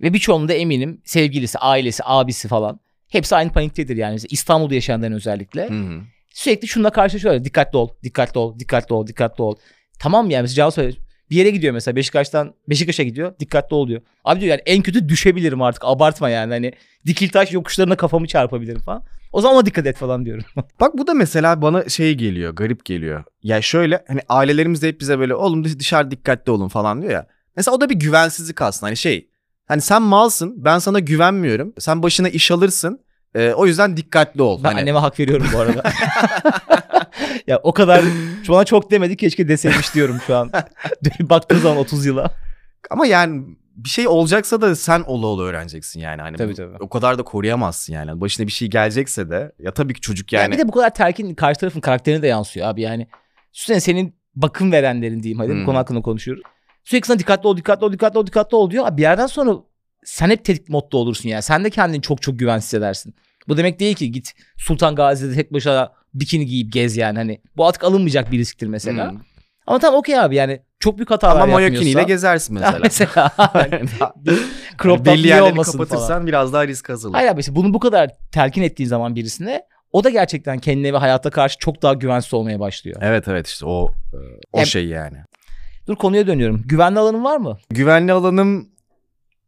Speaker 2: Ve birçoğunun da eminim sevgilisi, ailesi, abisi falan. Hepsi aynı paniktedir yani. İstanbul'da yaşayanların özellikle.
Speaker 1: Hı hı.
Speaker 2: Sürekli şununla karşılaşıyorlar. Dikkatli ol, dikkatli ol, dikkatli ol, dikkatli ol. Tamam yani mesela söyle- bir yere gidiyor mesela Beşiktaş'tan Beşiktaş'a gidiyor. Dikkatli ol diyor. Abi diyor yani en kötü düşebilirim artık. Abartma yani hani Dikiltaş yokuşlarına kafamı çarpabilirim falan. O zaman ona dikkat et falan diyorum.
Speaker 1: Bak bu da mesela bana şey geliyor, garip geliyor. Ya şöyle hani ailelerimiz de hep bize böyle oğlum dış- dışarı dikkatli olun falan diyor ya. Mesela o da bir güvensizlik aslında hani şey. Hani sen malsın, ben sana güvenmiyorum. Sen başına iş alırsın. E, o yüzden dikkatli ol.
Speaker 2: Ben
Speaker 1: hani,
Speaker 2: anneme hak veriyorum bu arada. ya o kadar bana çok demedi keşke deseymiş diyorum şu an. Baktığın zaman 30 yıla.
Speaker 1: Ama yani bir şey olacaksa da sen ola ola öğreneceksin yani. Hani
Speaker 2: Tabii, tabii.
Speaker 1: O kadar da koruyamazsın yani. Başına bir şey gelecekse de ya tabii ki çocuk
Speaker 2: Yani.
Speaker 1: yani.
Speaker 2: bir de bu kadar terkin karşı tarafın karakterine de yansıyor abi yani. Düşünsene senin bakım verenlerin diyeyim hadi
Speaker 1: Hmm.
Speaker 2: bu konu hakkında konuşuyoruz. Sürekli sana dikkatli ol, dikkatli ol, dikkatli ol, dikkatli ol diyor. Abi bir yerden sonra sen hep tetik modda olursun yani. Sen de kendini çok çok güvensiz hissedersin. Bu demek değil ki git Sultan Gazi'de tek başına bikini giyip gez yani. Hani bu artık alınmayacak bir risktir mesela.
Speaker 1: Hmm.
Speaker 2: Ama tamam okey abi yani çok büyük hatalar
Speaker 1: Ama
Speaker 2: yapmıyorsa.
Speaker 1: mayokiniyle gezersin mesela.
Speaker 2: mesela. Crop top
Speaker 1: Belli yerleri kapatırsan
Speaker 2: falan.
Speaker 1: biraz daha risk azalır.
Speaker 2: Hayır abi işte bunu bu kadar telkin ettiğin zaman birisine o da gerçekten kendine ve hayata karşı çok daha güvensiz olmaya başlıyor.
Speaker 1: Evet evet işte o e, o
Speaker 2: Ya-
Speaker 1: şey yani.
Speaker 2: Dur konuya dönüyorum. Güvenli alanın var mı?
Speaker 1: Güvenli alanım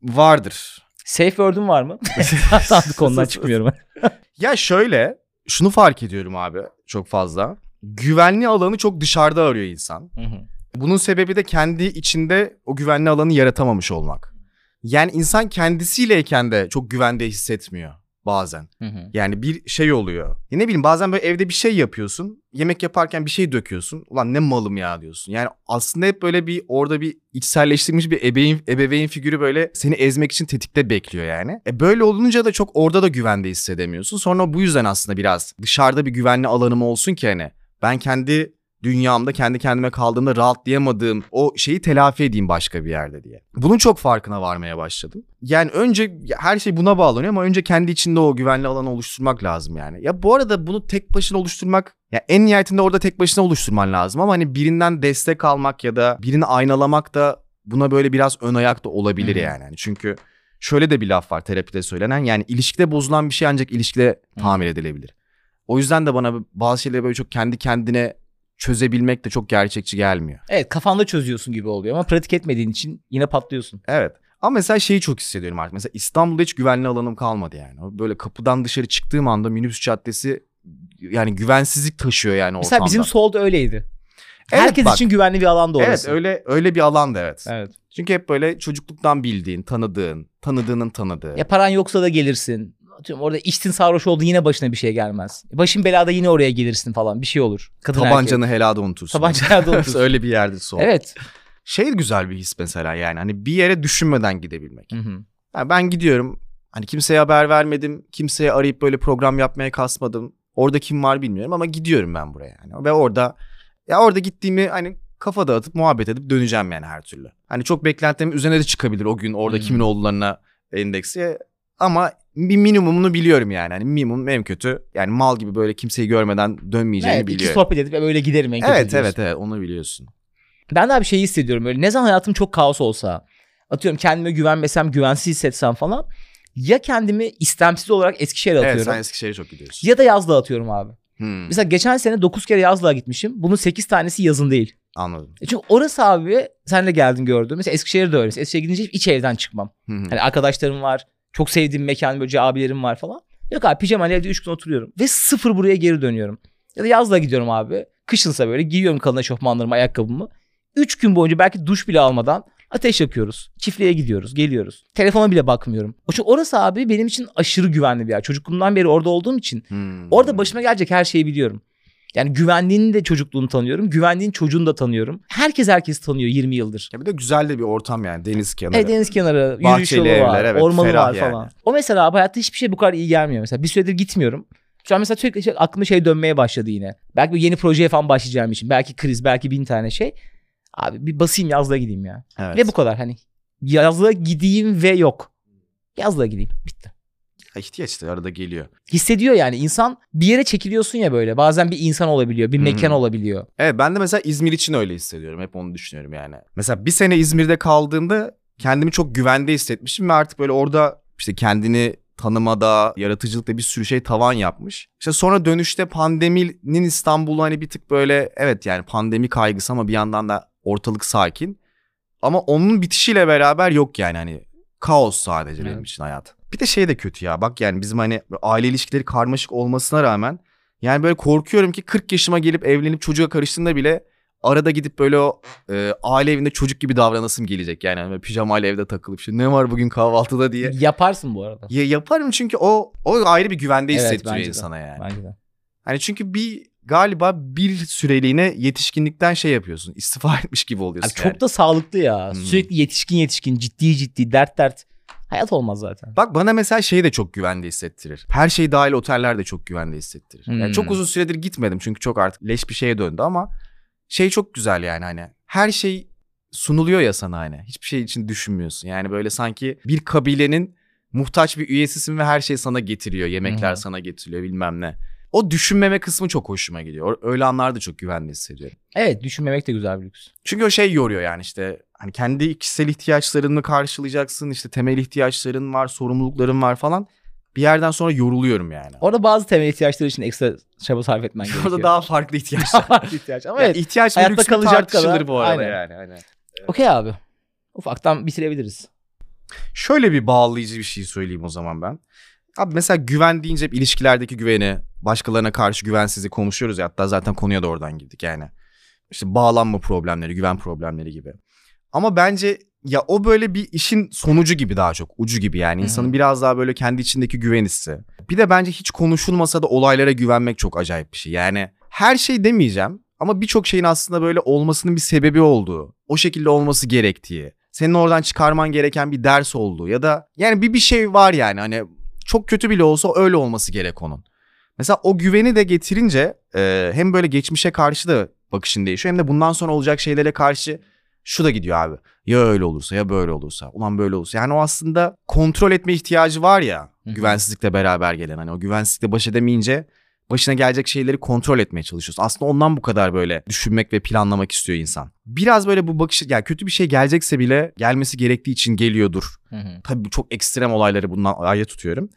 Speaker 1: vardır.
Speaker 2: Safe word'un var mı? Sandık konudan çıkmıyorum.
Speaker 1: Ya şöyle şunu fark ediyorum abi çok fazla. Güvenli alanı çok dışarıda arıyor insan.
Speaker 2: Hı hı.
Speaker 1: Bunun sebebi de kendi içinde o güvenli alanı yaratamamış olmak. Yani insan kendisiyleyken de çok güvende hissetmiyor bazen.
Speaker 2: Hı hı.
Speaker 1: Yani bir şey oluyor. Ya ne bileyim bazen böyle evde bir şey yapıyorsun. Yemek yaparken bir şey döküyorsun. Ulan ne malım ya diyorsun. Yani aslında hep böyle bir orada bir içselleştirilmiş bir ebeveyn, ebeveyn figürü böyle seni ezmek için tetikte bekliyor yani. E böyle olunca da çok orada da güvende hissedemiyorsun. Sonra bu yüzden aslında biraz dışarıda bir güvenli alanım olsun ki hani ben kendi dünyamda kendi kendime kaldığımda rahatlayamadığım o şeyi telafi edeyim başka bir yerde diye. Bunun çok farkına varmaya başladım. Yani önce her şey buna bağlanıyor ama önce kendi içinde o güvenli alanı oluşturmak lazım yani. Ya bu arada bunu tek başına oluşturmak ya en nihayetinde orada tek başına oluşturman lazım ama hani birinden destek almak ya da birini aynalamak da buna böyle biraz ön ayak da olabilir
Speaker 2: hı.
Speaker 1: yani. Hani çünkü şöyle de bir laf var terapide söylenen yani ilişkide bozulan bir şey ancak ilişkide tamir edilebilir. O yüzden de bana bazı şeyleri böyle çok kendi kendine çözebilmek de çok gerçekçi gelmiyor.
Speaker 2: Evet kafanda çözüyorsun gibi oluyor ama pratik etmediğin için yine patlıyorsun.
Speaker 1: Evet. Ama mesela şeyi çok hissediyorum artık. Mesela İstanbul'da hiç güvenli alanım kalmadı yani. Böyle kapıdan dışarı çıktığım anda minibüs caddesi yani güvensizlik taşıyor yani ortamda.
Speaker 2: Mesela bizim solda öyleydi.
Speaker 1: Evet,
Speaker 2: Herkes
Speaker 1: bak.
Speaker 2: için güvenli bir alanda
Speaker 1: Evet
Speaker 2: orası.
Speaker 1: öyle öyle bir alan da evet.
Speaker 2: Evet.
Speaker 1: Çünkü hep böyle çocukluktan bildiğin, tanıdığın, tanıdığının tanıdığı.
Speaker 2: Ya paran yoksa da gelirsin. Atıyorum orada içtin sarhoş oldu yine başına bir şey gelmez. Başın belada yine oraya gelirsin falan bir şey olur. Kadın
Speaker 1: Tabancanı helada unutursun.
Speaker 2: erkek. Tabancanı da unutursun.
Speaker 1: öyle bir yerde sol.
Speaker 2: evet.
Speaker 1: Şey güzel bir his mesela yani hani bir yere düşünmeden gidebilmek.
Speaker 2: Hı hı.
Speaker 1: Yani ben gidiyorum hani kimseye haber vermedim. Kimseye arayıp böyle program yapmaya kasmadım. Orada kim var bilmiyorum ama gidiyorum ben buraya yani. Ve orada ya orada gittiğimi hani kafa dağıtıp muhabbet edip döneceğim yani her türlü. Hani çok beklentimin üzerine de çıkabilir o gün orada
Speaker 2: Hmm.
Speaker 1: kimin olduklarına endeksi. Ama bir minimumunu biliyorum yani. Hani minimum en kötü yani mal gibi böyle kimseyi görmeden dönmeyeceğimi
Speaker 2: Evet,
Speaker 1: biliyorum.
Speaker 2: sohbet edip böyle giderim en kötü
Speaker 1: Evet
Speaker 2: diyorsun.
Speaker 1: evet evet onu biliyorsun.
Speaker 2: Ben daha bir şey hissediyorum böyle. Ne zaman hayatım çok kaos olsa. Atıyorum kendime güvenmesem, güvensiz hissetsem falan. Ya kendimi istemsiz olarak Eskişehir'e
Speaker 1: Evet
Speaker 2: atıyorum.
Speaker 1: sen Eskişehir'e çok gidiyorsun.
Speaker 2: Ya da Yazlığa atıyorum abi.
Speaker 1: Hmm,
Speaker 2: Mesela geçen sene 9 kere Yazlığa gitmişim. Bunun 8 tanesi yazın değil.
Speaker 1: anladım.
Speaker 2: E Çünkü orası abi sen de geldin gördün. Mesela Eskişehir'de öyle. Eskişehir'e gidince hiç evden çıkmam.
Speaker 1: Hı hı.
Speaker 2: Hani arkadaşlarım var. Çok sevdiğim mekan böyle abilerim var falan. Yok abi pijamayla evde 3 gün oturuyorum. Ve sıfır buraya geri dönüyorum. Ya da yazla gidiyorum abi. Kışınsa böyle giyiyorum kalın eşofmanlarımı, ayakkabımı. 3 gün boyunca belki duş bile almadan ateş yakıyoruz. Çiftliğe gidiyoruz, geliyoruz. Telefona bile bakmıyorum. O çünkü orası abi benim için aşırı güvenli bir yer. Çocukluğumdan beri orada olduğum için
Speaker 1: Hmm.
Speaker 2: orada başıma gelecek her şeyi biliyorum. Yani güvenliğini de çocukluğunu tanıyorum. Güvenliğin çocuğunu da tanıyorum. Herkes herkesi tanıyor 20 yıldır.
Speaker 1: Ya bir de güzel de bir ortam yani deniz kenarı.
Speaker 2: Evet deniz kenarı, yürüyüş
Speaker 1: Bahçeli
Speaker 2: yolu var,
Speaker 1: evler, evet,
Speaker 2: ormanı var
Speaker 1: yani.
Speaker 2: falan. O mesela abi hayatta hiçbir şey bu kadar iyi gelmiyor. Mesela bir süredir gitmiyorum. Şu an mesela sürekli şey, aklımda şey dönmeye başladı yine. Belki bir yeni projeye falan başlayacağım için. Belki kriz, belki bin tane şey. Abi bir basayım yazlığa gideyim ya.
Speaker 1: Evet.
Speaker 2: Ve bu kadar hani. Yazlığa gideyim ve yok. Yazlığa gideyim. Bitti.
Speaker 1: Ya ihtiyaç da arada geliyor.
Speaker 2: Hissediyor yani insan bir yere çekiliyorsun ya böyle. Bazen bir insan olabiliyor, bir mekan olabiliyor.
Speaker 1: Evet ben de mesela İzmir için öyle hissediyorum. Hep onu düşünüyorum yani. Mesela bir sene İzmir'de kaldığımda kendimi çok güvende hissetmişim ve artık böyle orada işte kendini tanımada, yaratıcılıkta bir sürü şey tavan yapmış. İşte sonra dönüşte pandeminin İstanbul'u hani bir tık böyle evet yani pandemi kaygısı ama bir yandan da ortalık sakin. Ama onun bitişiyle beraber yok yani hani kaos sadece benim
Speaker 2: Evet.
Speaker 1: için hayat. Bir de şey de kötü ya bak yani bizim hani aile ilişkileri karmaşık olmasına rağmen yani böyle korkuyorum ki 40 yaşıma gelip evlenip çocuğa karıştığında bile arada gidip böyle o e, aile evinde çocuk gibi davranasım gelecek. Yani hani pijamayla evde takılıp işte ne var bugün kahvaltıda diye.
Speaker 2: Yaparsın bu arada.
Speaker 1: Ya yaparım çünkü o o ayrı bir güvende
Speaker 2: Evet,
Speaker 1: hissettiriyor insana yani.
Speaker 2: Bence de.
Speaker 1: Hani çünkü bir galiba bir süreliğine yetişkinlikten şey yapıyorsun. istifa etmiş gibi
Speaker 2: Abi
Speaker 1: oluyorsun.
Speaker 2: çok
Speaker 1: yani.
Speaker 2: da sağlıklı ya.
Speaker 1: Hmm.
Speaker 2: Sürekli yetişkin yetişkin, ciddi ciddi, dert dert. Hayat olmaz zaten.
Speaker 1: Bak bana mesela şey de çok güvende hissettirir. Her şey dahil oteller de çok güvende hissettirir. Yani
Speaker 2: Hmm.
Speaker 1: çok uzun süredir gitmedim çünkü çok artık leş bir şeye döndü ama şey çok güzel yani hani her şey sunuluyor ya sana hani. Hiçbir şey için düşünmüyorsun. Yani böyle sanki bir kabilenin muhtaç bir üyesisin ve her şey sana getiriyor. Yemekler
Speaker 2: Hı hı.
Speaker 1: sana getiriliyor bilmem ne. O düşünmeme kısmı çok hoşuma gidiyor. Öyle anlarda çok güvende hissediyorum.
Speaker 2: Evet düşünmemek de güzel bir lüks.
Speaker 1: Çünkü o şey yoruyor yani işte hani kendi kişisel ihtiyaçlarını karşılayacaksın işte temel ihtiyaçların var sorumlulukların var falan bir yerden sonra yoruluyorum yani.
Speaker 2: Orada bazı temel ihtiyaçlar için ekstra çaba sarf etmen gerekiyor.
Speaker 1: Orada daha farklı ihtiyaçlar.
Speaker 2: farklı ihtiyaç. Ama
Speaker 1: Ya
Speaker 2: evet.
Speaker 1: ihtiyaç
Speaker 2: hayatta kalacak kadar-
Speaker 1: bu arada
Speaker 2: Aynen.
Speaker 1: yani. Hani.
Speaker 2: Okey abi. Ufaktan bitirebiliriz.
Speaker 1: Şöyle bir bağlayıcı bir şey söyleyeyim o zaman ben. Abi mesela güven deyince hep ilişkilerdeki güveni, başkalarına karşı güvensizliği konuşuyoruz ya hatta zaten konuya da oradan girdik yani. İşte bağlanma problemleri, güven problemleri gibi. Ama bence ya o böyle bir işin sonucu gibi daha çok, ucu gibi yani. İnsanın biraz daha böyle kendi içindeki güven hissi. Bir de bence hiç konuşulmasa da olaylara güvenmek çok acayip bir şey. Yani her şey demeyeceğim ama birçok şeyin aslında böyle olmasının bir sebebi olduğu, o şekilde olması gerektiği, senin oradan çıkarman gereken bir ders olduğu ya da yani bir bir şey var yani hani çok kötü bile olsa öyle olması gerek onun. Mesela o güveni de getirince e, hem böyle geçmişe karşı da bakışın değişiyor hem de bundan sonra olacak şeylere karşı şu da gidiyor abi. Ya öyle olursa ya böyle olursa. Ulan böyle olursa. Yani o aslında kontrol etme ihtiyacı var ya güvensizlikle beraber gelen. Hani o güvensizlikle baş edemeyince başına gelecek şeyleri kontrol etmeye çalışıyorsun. Aslında ondan bu kadar böyle düşünmek ve planlamak istiyor insan. Biraz böyle bu bakış yani kötü bir şey gelecekse bile gelmesi gerektiği için geliyordur.
Speaker 2: Hı hı.
Speaker 1: Tabii çok ekstrem olayları bundan ayrı tutuyorum.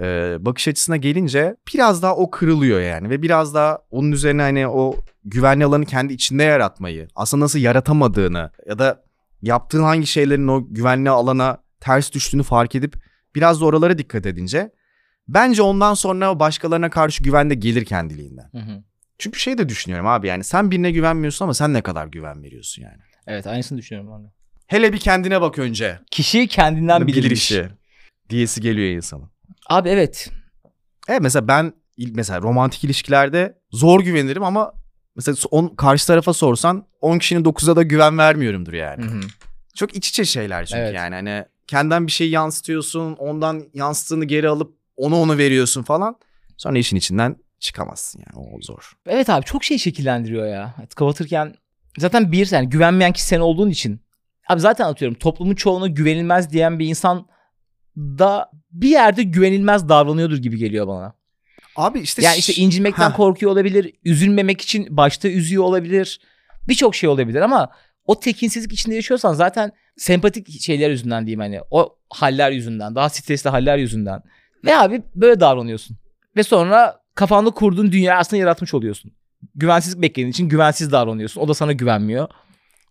Speaker 1: Ee, bakış açısına gelince biraz daha o kırılıyor yani ve biraz daha onun üzerine hani o güvenli alanı kendi içinde yaratmayı, aslında nasıl yaratamadığını ya da yaptığın hangi şeylerin o güvenli alana ters düştüğünü fark edip biraz da oralara dikkat edince bence ondan sonra başkalarına karşı güven de gelir kendiliğinden.
Speaker 2: Hı hı.
Speaker 1: Çünkü şey de düşünüyorum abi yani sen birine güvenmiyorsun ama sen ne kadar güven veriyorsun yani.
Speaker 2: Evet aynısını düşünüyorum ben de.
Speaker 1: Hele bir kendine bak önce.
Speaker 2: Kişi kendinden bilir, işi.
Speaker 1: Diyesi geliyor insanın.
Speaker 2: Abi evet.
Speaker 1: Evet mesela ben mesela romantik ilişkilerde zor güvenirim ama mesela on, karşı tarafa sorsan 10 kişinin 9'a da güven vermiyorumdur yani.
Speaker 2: Hı hı.
Speaker 1: Çok iç içe şeyler çünkü
Speaker 2: Evet.
Speaker 1: yani hani kendinden bir şey yansıtıyorsun ondan yansıttığını geri alıp onu onu veriyorsun falan. Sonra işin içinden çıkamazsın yani o zor.
Speaker 2: Evet abi çok şey şekillendiriyor ya. Kapatırken zaten bir yani güvenmeyen kişi sen olduğun için. Abi zaten atıyorum toplumun çoğuna güvenilmez diyen bir insan da bir yerde güvenilmez davranıyordur gibi geliyor bana.
Speaker 1: Abi işte
Speaker 2: Yani işte incilmekten
Speaker 1: Heh.
Speaker 2: korkuyor olabilir, üzülmemek için başta üzüyor olabilir. Birçok şey olabilir ama o tekinsizlik içinde yaşıyorsan zaten sempatik şeyler yüzünden diyeyim hani o haller yüzünden, daha stresli haller yüzünden. Ve abi böyle davranıyorsun. Ve sonra kafanda kurduğun dünyayı aslında yaratmış oluyorsun. Güvensizlik beklediğin için güvensiz davranıyorsun. O da sana güvenmiyor.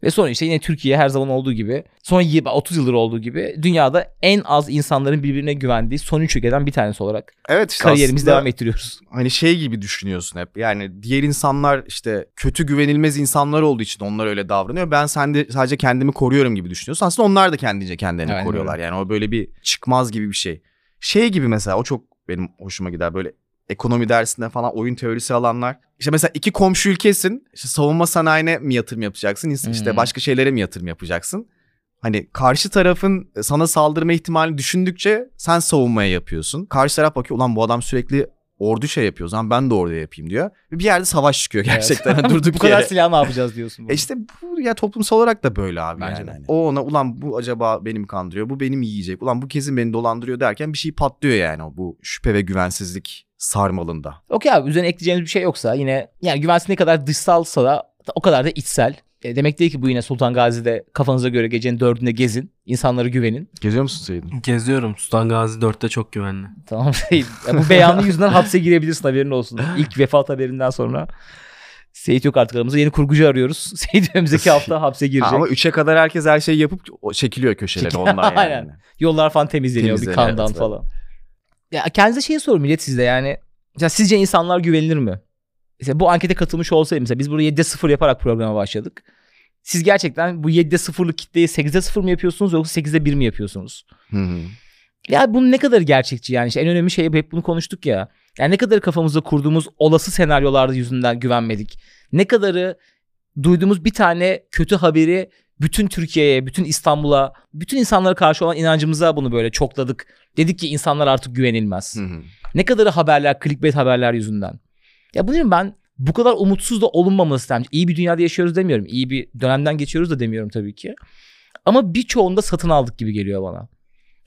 Speaker 2: Ve sonra işte yine Türkiye her zaman olduğu gibi son y- 30 yıldır olduğu gibi dünyada en az insanların birbirine güvendiği son üç ülkeden bir tanesi olarak
Speaker 1: evet işte
Speaker 2: kariyerimizi devam ettiriyoruz.
Speaker 1: hani şey gibi düşünüyorsun hep. Yani diğer insanlar işte kötü güvenilmez insanlar olduğu için onlar öyle davranıyor. Ben sende sadece kendimi koruyorum gibi düşünüyorsun. Aslında onlar da kendince kendilerini
Speaker 2: Aynen
Speaker 1: koruyorlar. Yani o böyle bir çıkmaz gibi bir şey. Şey gibi mesela o çok benim hoşuma gider böyle ekonomi dersinde falan oyun teorisi alanlar. İşte mesela iki komşu ülkesin. İşte savunma sanayine mi yatırım yapacaksın? İşte
Speaker 2: Hmm.
Speaker 1: başka şeylere mi yatırım yapacaksın? Hani karşı tarafın sana saldırma ihtimalini düşündükçe sen savunmaya yapıyorsun. Karşı taraf bakıyor ulan bu adam sürekli ordu şey yapıyor o zaman ben de ordu yapayım diyor. Bir yerde savaş çıkıyor gerçekten
Speaker 2: Evet.
Speaker 1: durduk
Speaker 2: Bu kadar
Speaker 1: yere.
Speaker 2: silah ne yapacağız diyorsun.
Speaker 1: E işte bu ya toplumsal olarak da böyle abi
Speaker 2: Bence
Speaker 1: yani. Hani O ona ulan bu acaba beni mi kandırıyor? Bu benim yiyecek. Ulan bu kesin beni dolandırıyor derken bir şey patlıyor yani o bu şüphe ve güvensizlik sarmalında.
Speaker 2: Okey abi üzerine ekleyeceğimiz bir şey yoksa yine yani güvensiz ne kadar dışsalsa da o kadar da içsel. E, demek değil ki bu yine Sultan Gazi'de kafanıza göre gecenin dördünde gezin. insanlara güvenin.
Speaker 1: Geziyor musun Seyit?
Speaker 3: Geziyorum. Sultan Gazi 4'te çok güvenli.
Speaker 2: Tamam. Ya bu beyanı yüzünden hapse girebilirsin haberin olsun. İlk vefat haberinden sonra. Seyit yok artık aramızda. Yeni kurgucu arıyoruz. Seyit önümüzdeki hafta hapse girecek.
Speaker 1: Ama 3'e kadar herkes her şeyi yapıp çekiliyor köşelere
Speaker 2: Çekil-
Speaker 1: ondan yani.
Speaker 2: Aynen. Yollar falan temizleniyor bir
Speaker 1: Temizleniyor,
Speaker 2: kandan
Speaker 1: evet.
Speaker 2: falan. Ya kendinize şeyi sorun millet sizde yani. Ya sizce insanlar güvenilir mi? Mesela bu ankete katılmış olsaydı mesela biz burada 7'de 0 yaparak programa başladık. Siz gerçekten bu 7'de 0'lık kitleyi 8'de 0 mı yapıyorsunuz yoksa 8'de 1 mi yapıyorsunuz?
Speaker 1: Hı hı.
Speaker 2: Ya bunun ne kadar gerçekçi yani işte en önemli şey hep bunu konuştuk ya. Yani ne kadar kafamızda kurduğumuz olası senaryolarda yüzünden güvenmedik. Ne kadarı duyduğumuz bir tane kötü haberi bütün Türkiye'ye, bütün İstanbul'a, bütün insanlara karşı olan inancımıza bunu böyle çokladık. Dedik ki insanlar artık güvenilmez.
Speaker 1: Hı hı.
Speaker 2: Ne kadarı haberler, clickbait haberler yüzünden. Ya bu diyorum ben bu kadar umutsuz da olunmaması lazım. İyi bir dünyada yaşıyoruz demiyorum. İyi bir dönemden geçiyoruz da demiyorum tabii ki. Ama birçoğunda satın aldık gibi geliyor bana.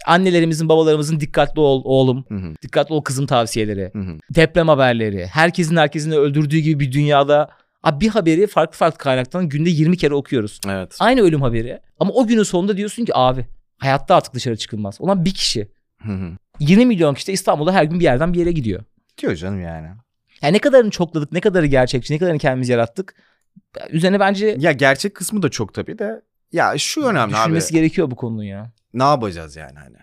Speaker 2: Annelerimizin, babalarımızın dikkatli ol oğlum,
Speaker 1: Hı hı.
Speaker 2: dikkatli ol kızım tavsiyeleri,
Speaker 1: Hı hı.
Speaker 2: deprem haberleri, herkesin herkesin öldürdüğü gibi bir dünyada abi bir haberi farklı farklı kaynaktan günde 20 kere okuyoruz.
Speaker 1: Evet.
Speaker 2: Aynı ölüm haberi. Ama o günün sonunda diyorsun ki abi hayatta artık dışarı çıkılmaz. Olan bir kişi.
Speaker 1: Hı hı.
Speaker 2: 20 milyon kişi de İstanbul'da her gün bir yerden bir yere gidiyor.
Speaker 1: Diyor canım yani.
Speaker 2: Yani ne kadarını çokladık, ne kadarı gerçekçi, ne kadarını kendimiz yarattık. Üzerine bence
Speaker 1: Ya gerçek kısmı da çok tabii de. Ya şu önemli abi.
Speaker 2: düşünmesi gerekiyor bu konunun ya.
Speaker 1: Ne yapacağız yani hani?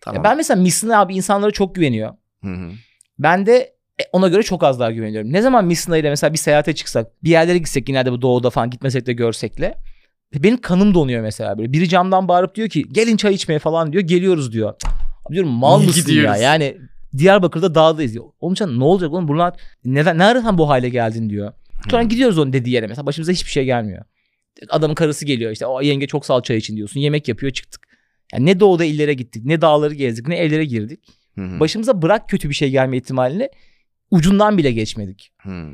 Speaker 1: Tamam.
Speaker 2: Ya ben mesela Misna abi insanlara çok güveniyor.
Speaker 1: Hı hı.
Speaker 2: Ben de e, ona göre çok az daha güveniyorum. Ne zaman Misna ile mesela bir seyahate çıksak, bir yerlere gitsek yine de bu doğuda falan gitmesek de görsek de benim kanım donuyor mesela böyle. Biri camdan bağırıp diyor ki gelin çay içmeye falan diyor. Geliyoruz diyor. Abi diyorum mal
Speaker 1: Niye
Speaker 2: mısın ya? Yani Diyarbakır'da dağdayız diyor. Oğlum sen ne olacak oğlum bunlar neden nereden bu hale geldin diyor. Sonra
Speaker 1: Hı.
Speaker 2: gidiyoruz onun dediği yere mesela başımıza hiçbir şey gelmiyor. Adamın karısı geliyor işte o yenge çok sal çay için diyorsun. Yemek yapıyor çıktık. Yani ne doğuda illere gittik ne dağları gezdik ne evlere girdik.
Speaker 1: Hı hı.
Speaker 2: Başımıza bırak kötü bir şey gelme ihtimalini ucundan bile geçmedik.
Speaker 1: Hı.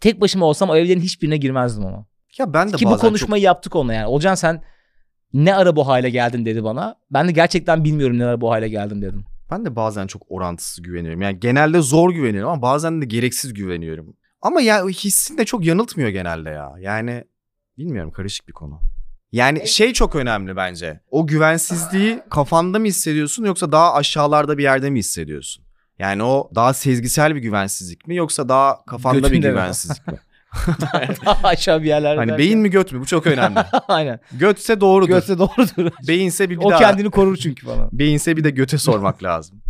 Speaker 2: Tek başıma olsam o evlerin hiçbirine girmezdim ama.
Speaker 1: Ya ben de
Speaker 2: Ki bu konuşmayı yaptık onunla yani. Olcan sen ne ara bu hale geldin dedi bana. Ben de gerçekten bilmiyorum ne ara bu hale geldim dedim.
Speaker 1: Ben de bazen çok orantısız güveniyorum. Yani genelde zor güveniyorum ama bazen de gereksiz güveniyorum. Ama ya o hissin de çok yanıltmıyor genelde ya. Yani bilmiyorum karışık bir konu. Yani şey çok önemli bence. O güvensizliği kafanda mı hissediyorsun yoksa daha aşağılarda bir yerde mi hissediyorsun? Yani o daha sezgisel bir güvensizlik mi yoksa daha kafanda bir
Speaker 2: Götünde mi?
Speaker 1: güvensizlik mi?
Speaker 2: Daha aşağı bir yerlerde.
Speaker 1: Hani beyin mi göt mü? Bu çok önemli.
Speaker 2: Aynen.
Speaker 1: Götse doğrudur.
Speaker 2: Götse doğrudur.
Speaker 1: Beyinse bir, bir
Speaker 2: o
Speaker 1: daha.
Speaker 2: kendini korur çünkü falan.
Speaker 1: Beyinse bir de göte sormak lazım.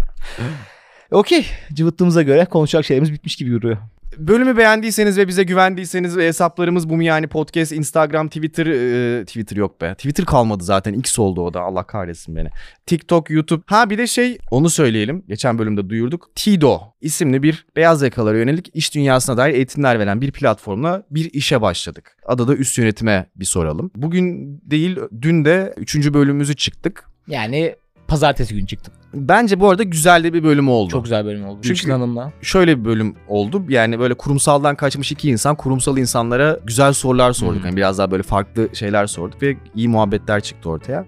Speaker 2: Okey. Cıvıttığımıza göre konuşacak şeylerimiz bitmiş gibi duruyor.
Speaker 1: Bölümü beğendiyseniz ve bize güvendiyseniz ve hesaplarımız bu mu yani podcast, Instagram, Twitter, e, Twitter yok be. Twitter kalmadı zaten. X oldu o da. Allah kahretsin beni. TikTok, YouTube. Ha bir de şey onu söyleyelim. Geçen bölümde duyurduk. Tido isimli bir beyaz yakalara yönelik iş dünyasına dair eğitimler veren bir platformla bir işe başladık. Adı da üst yönetime bir soralım. Bugün değil dün de 3. bölümümüzü çıktık.
Speaker 2: Yani pazartesi günü çıktık.
Speaker 1: Bence bu arada güzel de bir bölüm oldu.
Speaker 2: Çok güzel bölüm oldu.
Speaker 1: Çünkü-
Speaker 2: Gülçin Hanım'la.
Speaker 1: şöyle bir bölüm oldu. Yani böyle kurumsaldan kaçmış iki insan kurumsal insanlara güzel sorular sorduk.
Speaker 2: Hmm.
Speaker 1: Yani biraz daha böyle farklı şeyler sorduk ve iyi muhabbetler çıktı ortaya.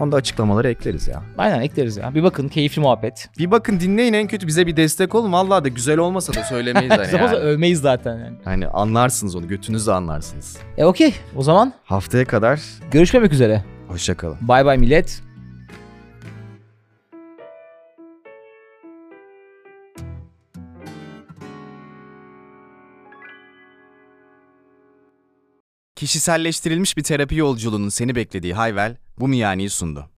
Speaker 1: Onu da açıklamaları ekleriz ya.
Speaker 2: Aynen ekleriz ya. Bir bakın keyifli muhabbet.
Speaker 1: Bir bakın dinleyin en kötü bize bir destek olun. Vallahi da güzel olmasa da söylemeyiz hani
Speaker 2: Zamanda
Speaker 1: yani.
Speaker 2: övmeyiz zaten yani.
Speaker 1: Hani anlarsınız onu götünüzle anlarsınız.
Speaker 2: E okey. O zaman
Speaker 1: Haftaya kadar
Speaker 2: görüşmemek üzere.
Speaker 1: hoşçakalın.
Speaker 2: Bay bay millet.
Speaker 1: Kişiselleştirilmiş bir terapi yolculuğunun seni beklediği Hayvel bu miyaniyi sundu.